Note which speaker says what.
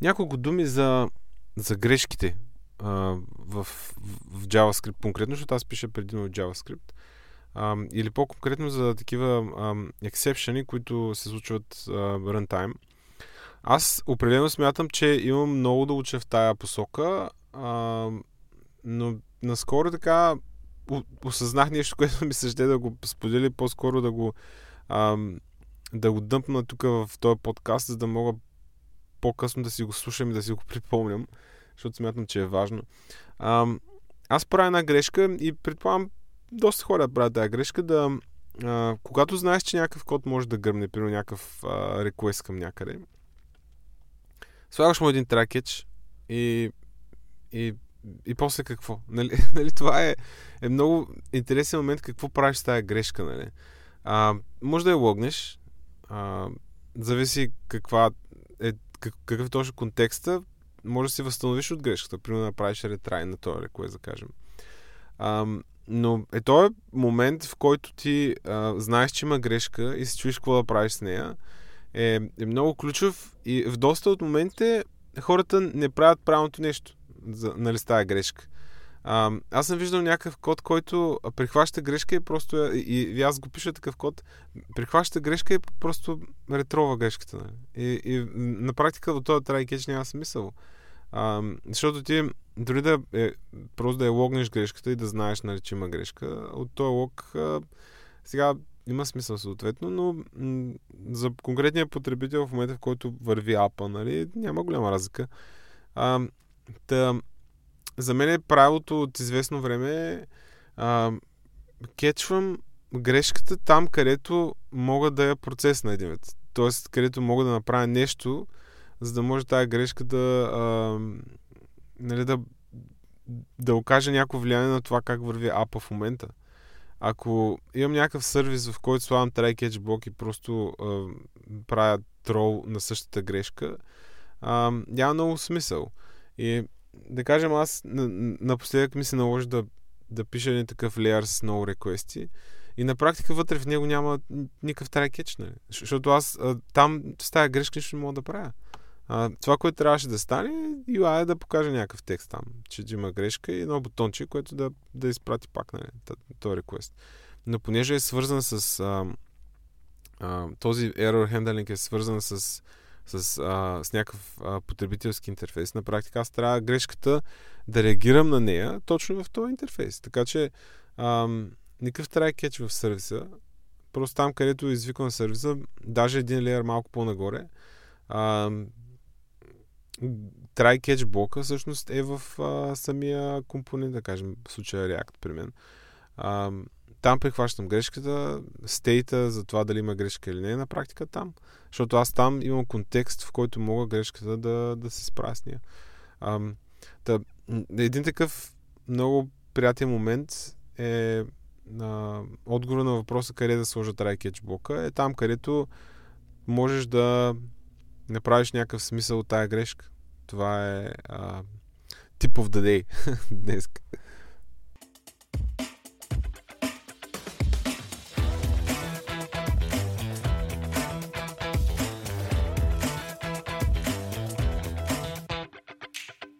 Speaker 1: няколко думи за, за грешките а, в, в JavaScript конкретно, защото аз пиша предимно в JavaScript. А, или по-конкретно за такива ексепшени, които се случват а, runtime. Аз определено смятам, че имам много да уча в тая посока, а, но наскоро така осъзнах нещо, което ми се да го сподели, по-скоро да го, а, да го дъмпна тук в този подкаст, за да мога по-късно да си го слушам и да си го припомням, защото смятам, че е важно. А, аз правя една грешка и предполагам доста хора правят тази грешка, да а, когато знаеш, че някакъв код може да гръмне, примерно някакъв а, реквест към някъде, слагаш му един тракетч и, и, и после какво? Нали, нали това е, е много интересен момент какво правиш с тази грешка. Нали? А, може да я логнеш, а, зависи каква е, какъв е точно контекста, може да си възстановиш от грешката. Примерно направиш ретрай на този реквест, да кажем. А, но е този момент, в който ти а, знаеш, че има грешка и се чуеш какво да правиш с нея, е, е много ключов и в доста от моментите хората не правят правилното нещо за, нали, с тази грешка. А, аз съм виждал някакъв код, който прихваща грешка и просто и, и аз го пиша такъв код, прихваща грешка и просто ретрова грешката. Нали? И, и на практика до този try няма смисъл. А, защото ти дори да е, просто да е логнеш грешката и да знаеш, нали, че има грешка, от този лог а, сега има смисъл съответно, но м- за конкретния потребител в момента, в който върви апа, нали, няма голяма разлика. А, та, за мен е правилото от известно време а, кетчвам грешката там, където мога да я процес на един вид. Тоест, където мога да направя нещо, за да може тази грешка да, а, нали, да, да окаже някакво влияние на това как върви апа в момента. Ако имам някакъв сервис, в който слагам try catch блок и просто а, правя трол на същата грешка, а, няма много смисъл. И да кажем, аз напоследък ми се наложи да, да пиша един такъв леер с много реквести и на практика вътре в него няма никакъв catch, нали? Защото аз а, там с тази грешка нищо не мога да правя. А, това, което трябваше да стане, UI е да покаже някакъв текст там, че има грешка и едно бутонче, което да, да изпрати пак нали, този реквест. Но понеже е свързан с... А, а, този error handling е свързан с, с, а, с някакъв а, потребителски интерфейс. На практика аз трябва грешката да реагирам на нея точно в този интерфейс. Така че а, никакъв try catch в сервиса. Просто там, където извиквам сервиса, даже един леер малко по-нагоре, а, try блока всъщност е в а, самия компонент, да кажем, в случая React при мен. А, там прихващам грешката, стейта за това дали има грешка или не е на практика там. Защото аз там имам контекст, в който мога грешката да, да се справя с нея. А, та, един такъв много приятен момент е отговор на въпроса къде да сложа try catch блока е там, където можеш да направиш някакъв смисъл от тая грешка. Това е а, tip of the day днес.